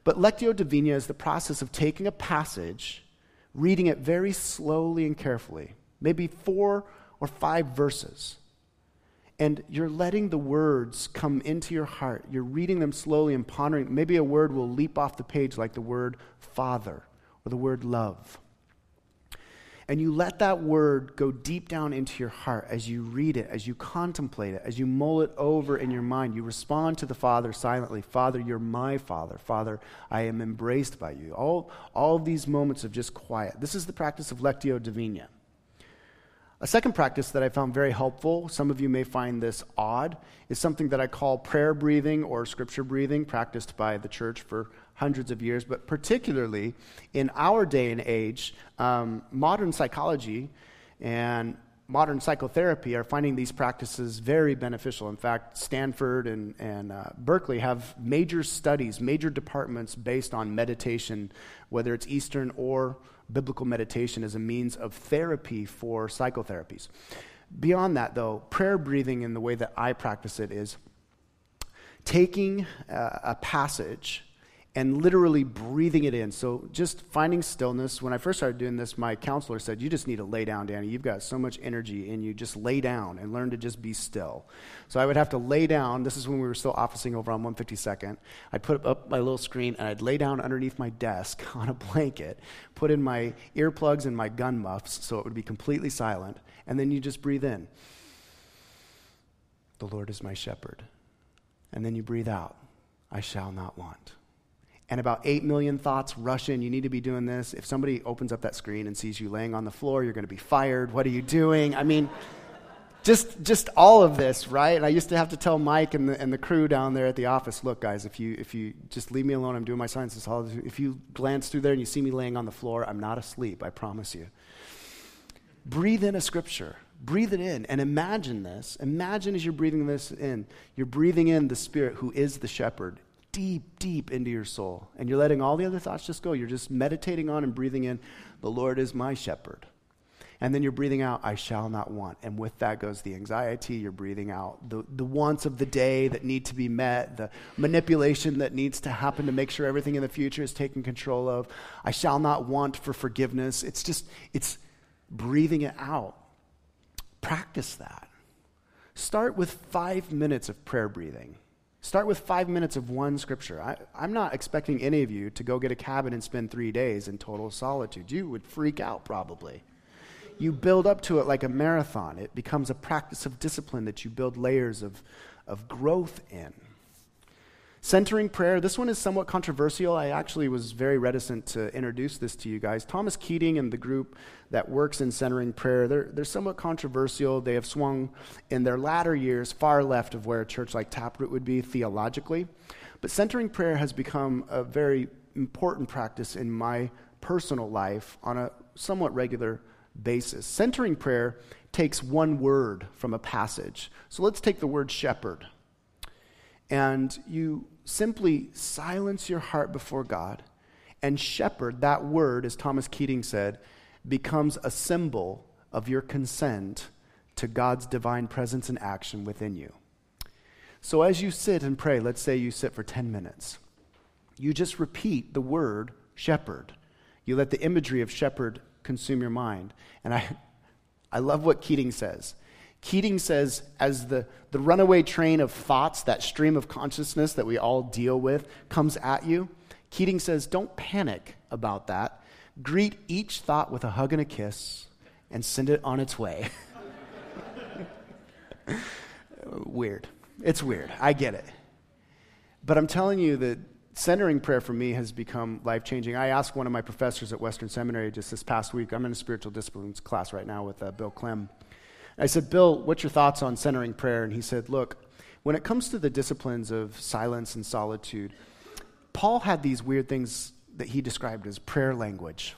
But Lectio Divina is the process of taking a passage, reading it very slowly and carefully, maybe four or five verses. And you're letting the words come into your heart. You're reading them slowly and pondering. Maybe a word will leap off the page, like the word father or the word love. And you let that word go deep down into your heart as you read it, as you contemplate it, as you mull it over in your mind. You respond to the Father silently Father, you're my Father. Father, I am embraced by you. All, all these moments of just quiet. This is the practice of Lectio Divina. A second practice that I found very helpful, some of you may find this odd, is something that I call prayer breathing or scripture breathing, practiced by the church for hundreds of years, but particularly in our day and age, um, modern psychology and modern psychotherapy are finding these practices very beneficial. In fact, Stanford and, and uh, Berkeley have major studies, major departments based on meditation, whether it's Eastern or biblical meditation as a means of therapy for psychotherapies. Beyond that, though, prayer breathing in the way that I practice it is taking uh, a passage and literally breathing it in. So just finding stillness. When I first started doing this, my counselor said, You just need to lay down, Danny. You've got so much energy in you. Just lay down and learn to just be still. So I would have to lay down. This is when we were still officing over on 152nd. I'd put up my little screen and I'd lay down underneath my desk on a blanket, put in my earplugs and my gun muffs so it would be completely silent. And then you just breathe in. The Lord is my shepherd. And then you breathe out. I shall not want and about 8 million thoughts rush in. You need to be doing this. If somebody opens up that screen and sees you laying on the floor, you're going to be fired. What are you doing? I mean, just, just all of this, right? And I used to have to tell Mike and the, and the crew down there at the office look, guys, if you, if you just leave me alone, I'm doing my sciences. If you glance through there and you see me laying on the floor, I'm not asleep, I promise you. Breathe in a scripture. Breathe it in and imagine this. Imagine as you're breathing this in, you're breathing in the Spirit who is the shepherd deep, deep into your soul. And you're letting all the other thoughts just go. You're just meditating on and breathing in, the Lord is my shepherd. And then you're breathing out, I shall not want. And with that goes the anxiety. You're breathing out the, the wants of the day that need to be met, the manipulation that needs to happen to make sure everything in the future is taken control of. I shall not want for forgiveness. It's just, it's breathing it out. Practice that. Start with five minutes of prayer breathing. Start with five minutes of one scripture. I, am not expecting any of you to go get a cabin and spend three days in total solitude. You would freak out probably. You build up to it like a marathon. It becomes a practice of discipline that you build layers of, of growth in. Centering prayer, this one is somewhat controversial. I actually was very reticent to introduce this to you guys. Thomas Keating and the group that works in centering prayer, they're, they're somewhat controversial. They have swung in their latter years far left of where a church like Taproot would be theologically. But centering prayer has become a very important practice in my personal life on a somewhat regular basis. Centering prayer takes one word from a passage. So let's take the word shepherd. And you simply silence your heart before God and shepherd, that word, as Thomas Keating said, becomes a symbol of your consent to God's divine presence and action within you. So as you sit and pray, let's say you sit for 10 minutes, you just repeat the word shepherd. You let the imagery of shepherd consume your mind. And I, I love what Keating says. Keating says, as the, the runaway train of thoughts, that stream of consciousness that we all deal with, comes at you, Keating says, don't panic about that. Greet each thought with a hug and a kiss and send it on its way. weird. It's weird. I get it. But I'm telling you that centering prayer for me has become life changing. I asked one of my professors at Western Seminary just this past week, I'm in a spiritual disciplines class right now with uh, Bill Clem. I said, Bill, what's your thoughts on centering prayer? And he said, Look, when it comes to the disciplines of silence and solitude, Paul had these weird things that he described as prayer language.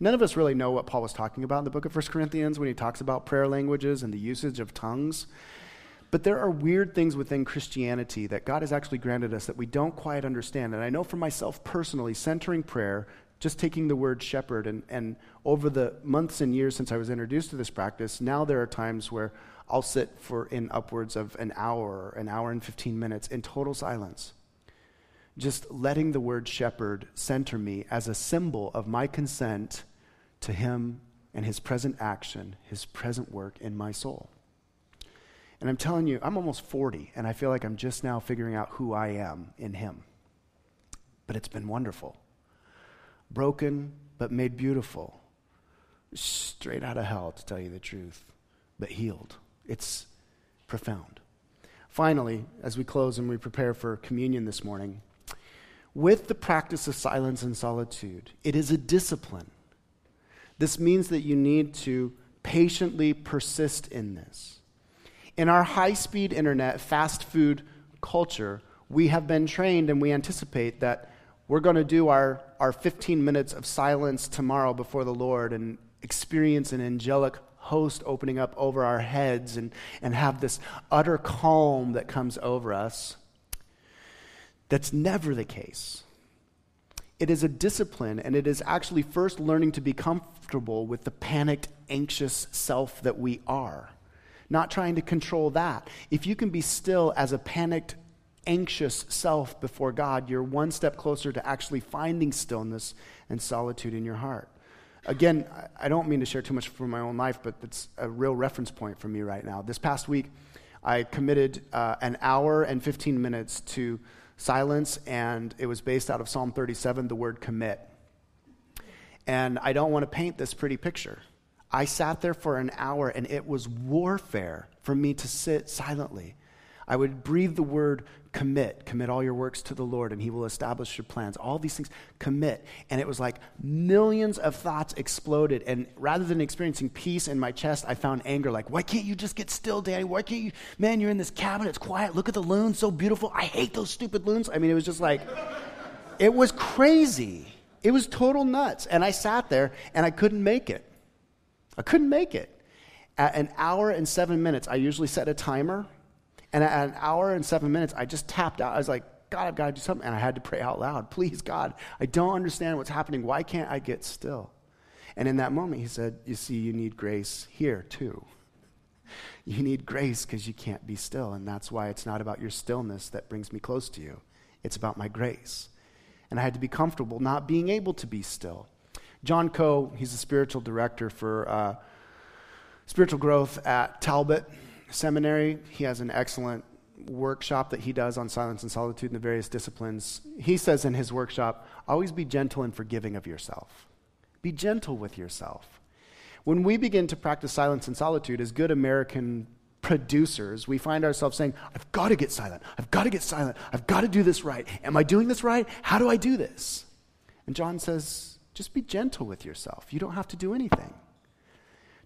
None of us really know what Paul was talking about in the book of 1 Corinthians when he talks about prayer languages and the usage of tongues. But there are weird things within Christianity that God has actually granted us that we don't quite understand. And I know for myself personally, centering prayer, just taking the word shepherd, and, and over the months and years since I was introduced to this practice, now there are times where I'll sit for in upwards of an hour, an hour and 15 minutes in total silence. Just letting the word shepherd center me as a symbol of my consent to him and his present action, his present work in my soul. And I'm telling you, I'm almost 40, and I feel like I'm just now figuring out who I am in Him. But it's been wonderful. Broken, but made beautiful. Straight out of hell, to tell you the truth, but healed. It's profound. Finally, as we close and we prepare for communion this morning, with the practice of silence and solitude, it is a discipline. This means that you need to patiently persist in this. In our high speed internet, fast food culture, we have been trained and we anticipate that we're going to do our, our 15 minutes of silence tomorrow before the Lord and experience an angelic host opening up over our heads and, and have this utter calm that comes over us. That's never the case. It is a discipline, and it is actually first learning to be comfortable with the panicked, anxious self that we are not trying to control that. If you can be still as a panicked, anxious self before God, you're one step closer to actually finding stillness and solitude in your heart. Again, I don't mean to share too much from my own life, but it's a real reference point for me right now. This past week, I committed uh, an hour and 15 minutes to silence, and it was based out of Psalm 37, the word commit. And I don't want to paint this pretty picture. I sat there for an hour and it was warfare for me to sit silently. I would breathe the word commit, commit all your works to the Lord and he will establish your plans. All these things, commit. And it was like millions of thoughts exploded. And rather than experiencing peace in my chest, I found anger like, why can't you just get still, Danny? Why can't you? Man, you're in this cabin, it's quiet. Look at the loons, so beautiful. I hate those stupid loons. I mean, it was just like, it was crazy. It was total nuts. And I sat there and I couldn't make it. I couldn't make it. At an hour and seven minutes, I usually set a timer. And at an hour and seven minutes, I just tapped out. I was like, God, I've got to do something. And I had to pray out loud. Please, God, I don't understand what's happening. Why can't I get still? And in that moment, he said, You see, you need grace here too. You need grace because you can't be still. And that's why it's not about your stillness that brings me close to you, it's about my grace. And I had to be comfortable not being able to be still. John Coe, he's a spiritual director for uh, spiritual growth at Talbot Seminary. He has an excellent workshop that he does on silence and solitude and the various disciplines. He says in his workshop, always be gentle and forgiving of yourself. Be gentle with yourself. When we begin to practice silence and solitude as good American producers, we find ourselves saying, I've got to get silent. I've got to get silent. I've got to do this right. Am I doing this right? How do I do this? And John says, just be gentle with yourself. You don't have to do anything.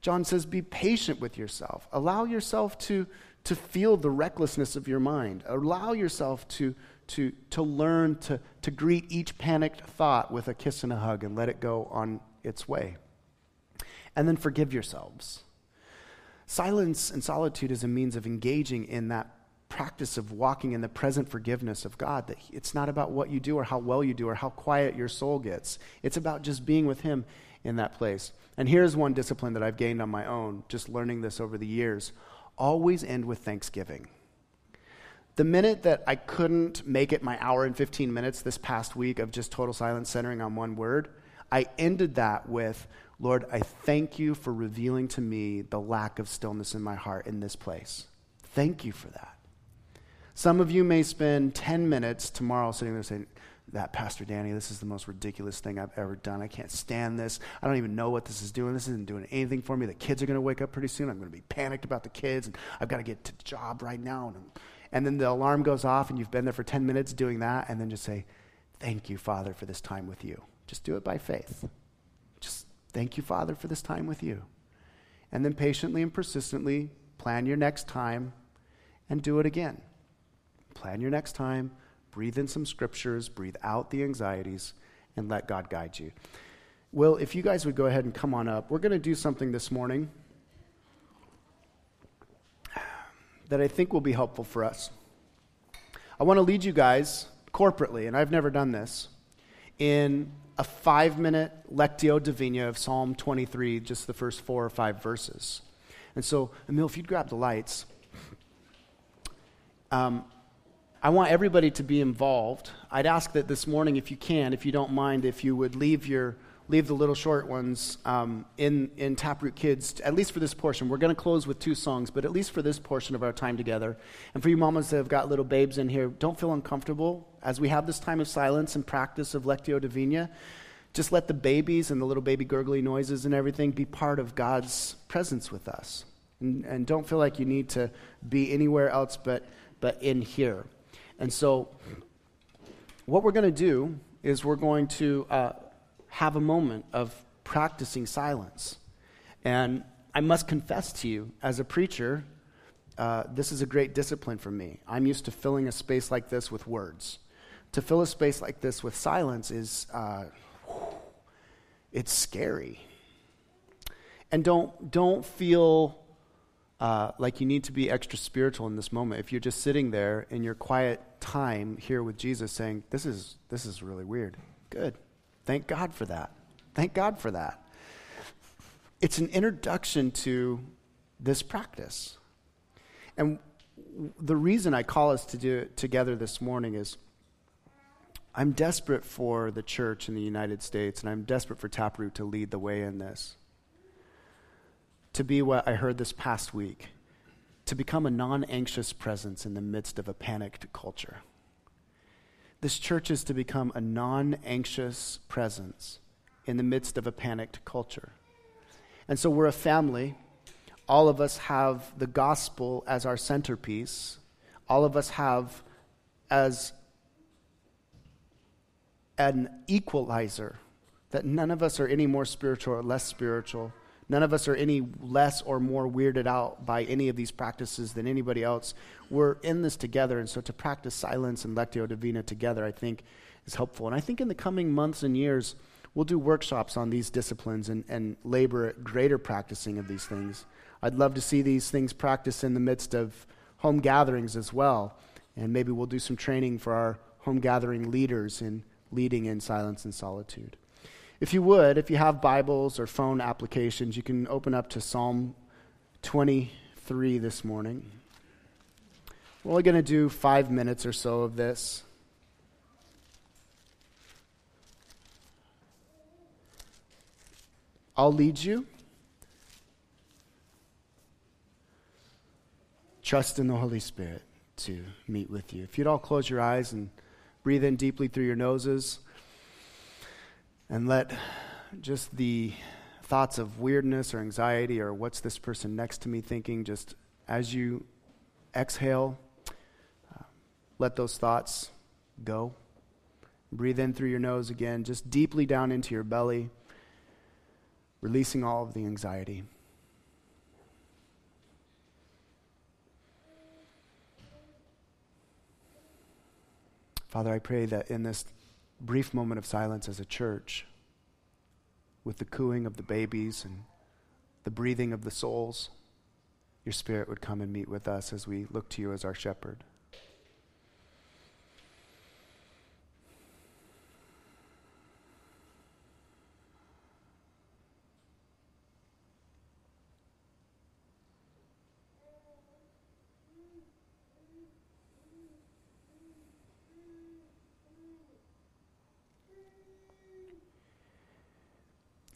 John says, be patient with yourself. Allow yourself to, to feel the recklessness of your mind. Allow yourself to, to, to learn to, to greet each panicked thought with a kiss and a hug and let it go on its way. And then forgive yourselves. Silence and solitude is a means of engaging in that practice of walking in the present forgiveness of God. That it's not about what you do or how well you do or how quiet your soul gets. It's about just being with Him in that place. And here's one discipline that I've gained on my own, just learning this over the years always end with thanksgiving. The minute that I couldn't make it my hour and 15 minutes this past week of just total silence centering on one word, I ended that with, Lord, I thank you for revealing to me the lack of stillness in my heart in this place. Thank you for that. Some of you may spend 10 minutes tomorrow sitting there saying, that Pastor Danny, this is the most ridiculous thing I've ever done. I can't stand this. I don't even know what this is doing. This isn't doing anything for me. The kids are going to wake up pretty soon. I'm going to be panicked about the kids, and I've got to get to the job right now. And, and then the alarm goes off, and you've been there for 10 minutes doing that, and then just say, Thank you, Father, for this time with you. Just do it by faith. Just thank you, Father, for this time with you. And then patiently and persistently plan your next time and do it again. Plan your next time, breathe in some scriptures, breathe out the anxieties, and let God guide you. Well, if you guys would go ahead and come on up, we're going to do something this morning that I think will be helpful for us. I want to lead you guys corporately, and I've never done this, in a five minute Lectio Divina of Psalm 23, just the first four or five verses. And so, Emil, if you'd grab the lights, um, I want everybody to be involved. I'd ask that this morning, if you can, if you don't mind, if you would leave your leave the little short ones um, in, in Taproot Kids, at least for this portion. We're going to close with two songs, but at least for this portion of our time together. And for you mamas that have got little babes in here, don't feel uncomfortable. As we have this time of silence and practice of Lectio Divina, just let the babies and the little baby gurgly noises and everything be part of God's presence with us. And, and don't feel like you need to be anywhere else but, but in here. And so, what we're going to do is we're going to. Uh, have a moment of practicing silence. And I must confess to you, as a preacher, uh, this is a great discipline for me. I'm used to filling a space like this with words. To fill a space like this with silence is, uh, it's scary. And don't, don't feel uh, like you need to be extra spiritual in this moment. If you're just sitting there in your quiet time here with Jesus saying, this is, this is really weird, good. Thank God for that. Thank God for that. It's an introduction to this practice. And the reason I call us to do it together this morning is I'm desperate for the church in the United States, and I'm desperate for Taproot to lead the way in this. To be what I heard this past week, to become a non anxious presence in the midst of a panicked culture. This church is to become a non anxious presence in the midst of a panicked culture. And so we're a family. All of us have the gospel as our centerpiece. All of us have as an equalizer that none of us are any more spiritual or less spiritual None of us are any less or more weirded out by any of these practices than anybody else. We're in this together, and so to practice silence and Lectio Divina together, I think, is helpful. And I think in the coming months and years, we'll do workshops on these disciplines and, and labor at greater practicing of these things. I'd love to see these things practiced in the midst of home gatherings as well. And maybe we'll do some training for our home gathering leaders in leading in silence and solitude. If you would, if you have Bibles or phone applications, you can open up to Psalm 23 this morning. We're only going to do five minutes or so of this. I'll lead you. Trust in the Holy Spirit to meet with you. If you'd all close your eyes and breathe in deeply through your noses and let just the thoughts of weirdness or anxiety or what's this person next to me thinking, just as you exhale, uh, let those thoughts go. Breathe in through your nose again, just deeply down into your belly, releasing all of the anxiety. Father, I pray that in this brief moment of silence as a church with the cooing of the babies and the breathing of the souls, your spirit would come and meet with us as we look to you as our shepherd.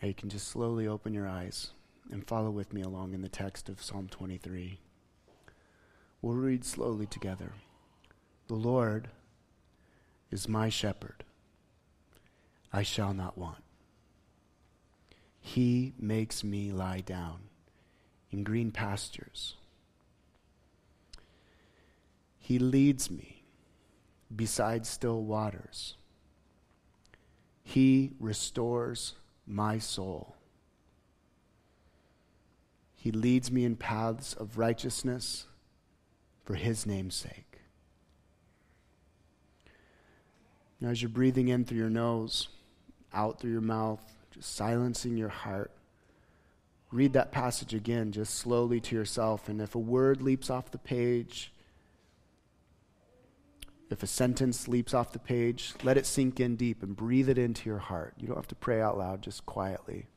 You can just slowly open your eyes and follow with me along in the text of Psalm 23. We'll read slowly together. The Lord is my shepherd. I shall not want. He makes me lie down in green pastures. He leads me beside still waters. He restores my soul. He leads me in paths of righteousness for his name's sake. Now, as you're breathing in through your nose, out through your mouth, just silencing your heart, read that passage again, just slowly to yourself. And if a word leaps off the page, if a sentence leaps off the page, let it sink in deep and breathe it into your heart. You don't have to pray out loud, just quietly.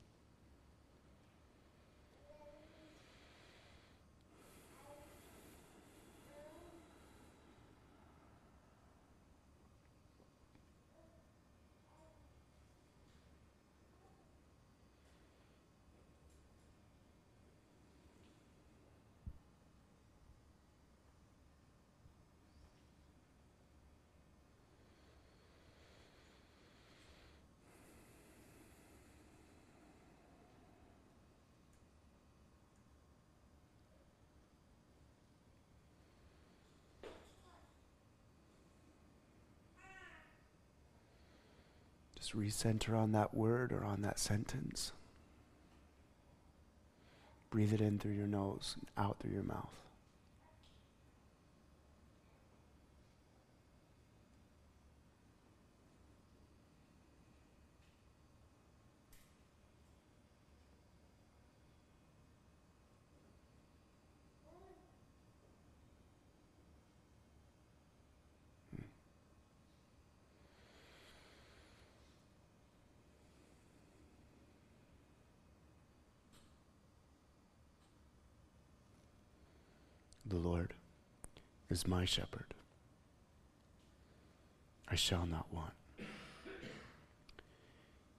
Just recenter on that word or on that sentence. Breathe it in through your nose and out through your mouth. The Lord is my shepherd. I shall not want.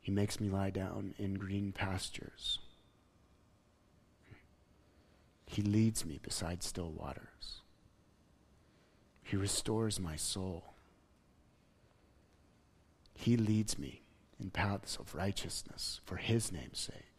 He makes me lie down in green pastures. He leads me beside still waters. He restores my soul. He leads me in paths of righteousness for his name's sake.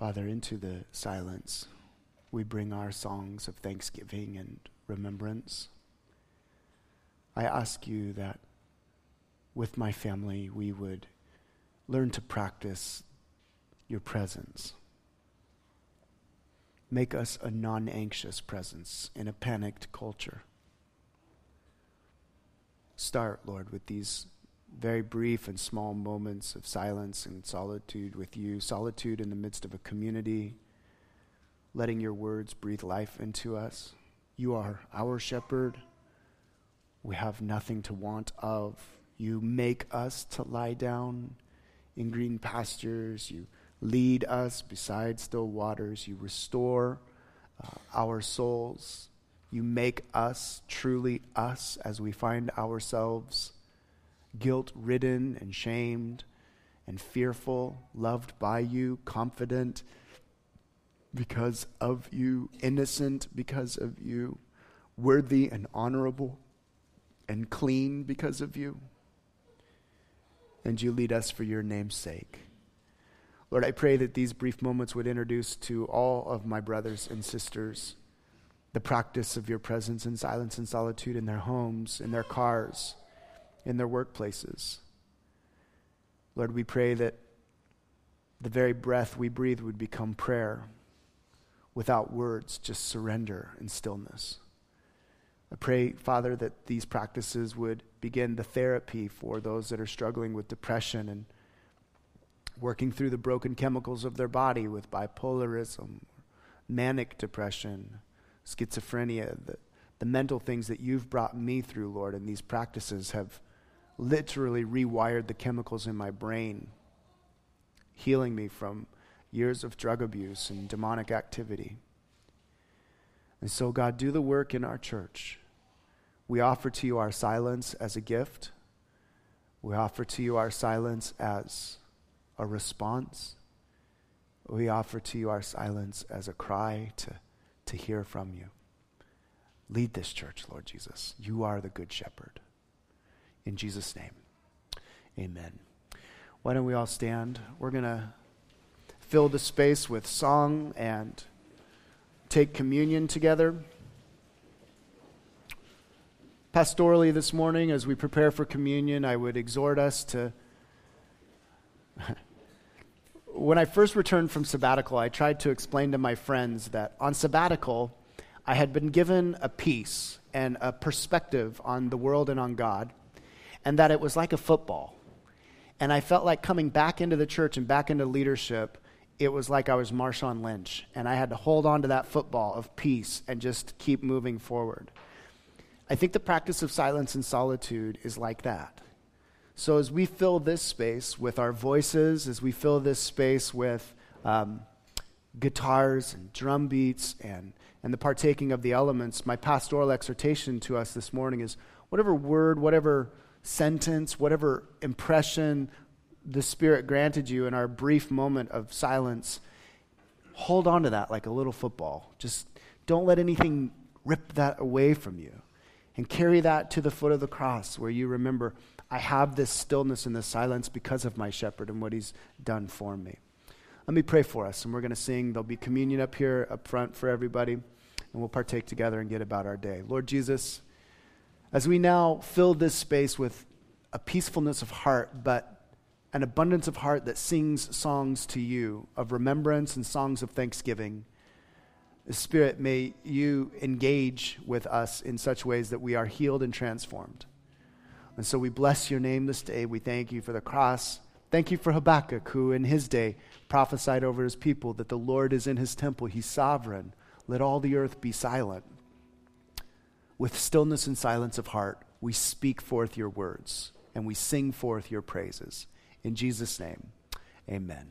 Father, into the silence, we bring our songs of thanksgiving and remembrance. I ask you that with my family we would learn to practice your presence. Make us a non anxious presence in a panicked culture. Start, Lord, with these very brief and small moments of silence and solitude with you, solitude in the midst of a community, letting your words breathe life into us. You are our shepherd. We have nothing to want of. You make us to lie down in green pastures. You lead us beside still waters. You restore uh, our souls. You make us truly us as we find ourselves guilt ridden and shamed and fearful, loved by you, confident because of you, innocent because of you, worthy and honorable and clean because of you. And you lead us for your name's sake. Lord, I pray that these brief moments would introduce to all of my brothers and sisters the practice of your presence in silence and solitude in their homes, in their cars in their workplaces. Lord, we pray that the very breath we breathe would become prayer without words, just surrender and stillness. I pray, Father, that these practices would begin the therapy for those that are struggling with depression and working through the broken chemicals of their body with bipolarism, manic depression, schizophrenia, the, the mental things that you've brought me through, Lord, and these practices have literally rewired the chemicals in my brain, healing me from years of drug abuse and demonic activity. And so, God, do the work in our church. We offer to you our silence as a gift. We offer to you our silence as a response. We offer to you our silence as a cry to, to hear from you. Lead this church, Lord Jesus. You are the good shepherd. In Jesus' name, amen. Why don't we all stand? We're going to fill the space with song and take communion together. Pastorally, this morning, as we prepare for communion, I would exhort us to. when I first returned from sabbatical, I tried to explain to my friends that on sabbatical, I had been given a peace and a perspective on the world and on God, and that it was like a football. And I felt like coming back into the church and back into leadership, it was like I was Marshawn Lynch, and I had to hold on to that football of peace and just keep moving forward. I think the practice of silence and solitude is like that. So, as we fill this space with our voices, as we fill this space with um, guitars and drum beats and, and the partaking of the elements, my pastoral exhortation to us this morning is whatever word, whatever sentence, whatever impression the Spirit granted you in our brief moment of silence, hold on to that like a little football. Just don't let anything rip that away from you and carry that to the foot of the cross where you remember, I have this stillness and this silence because of my shepherd and what he's done for me. Let me pray for us, and we're going to sing. There'll be communion up here up front for everybody, and we'll partake together and get about our day. Lord Jesus, as we now fill this space with a peacefulness of heart, but an abundance of heart that sings songs to you of remembrance and songs of thanksgiving. Spirit, may you engage with us in such ways that we are healed and transformed. And so we bless your name this day. We thank you for the cross. Thank you for Habakkuk, who in his day prophesied over his people that the Lord is in his temple. He's sovereign. Let all the earth be silent. With stillness and silence of heart, we speak forth your words and we sing forth your praises. In Jesus' name, amen.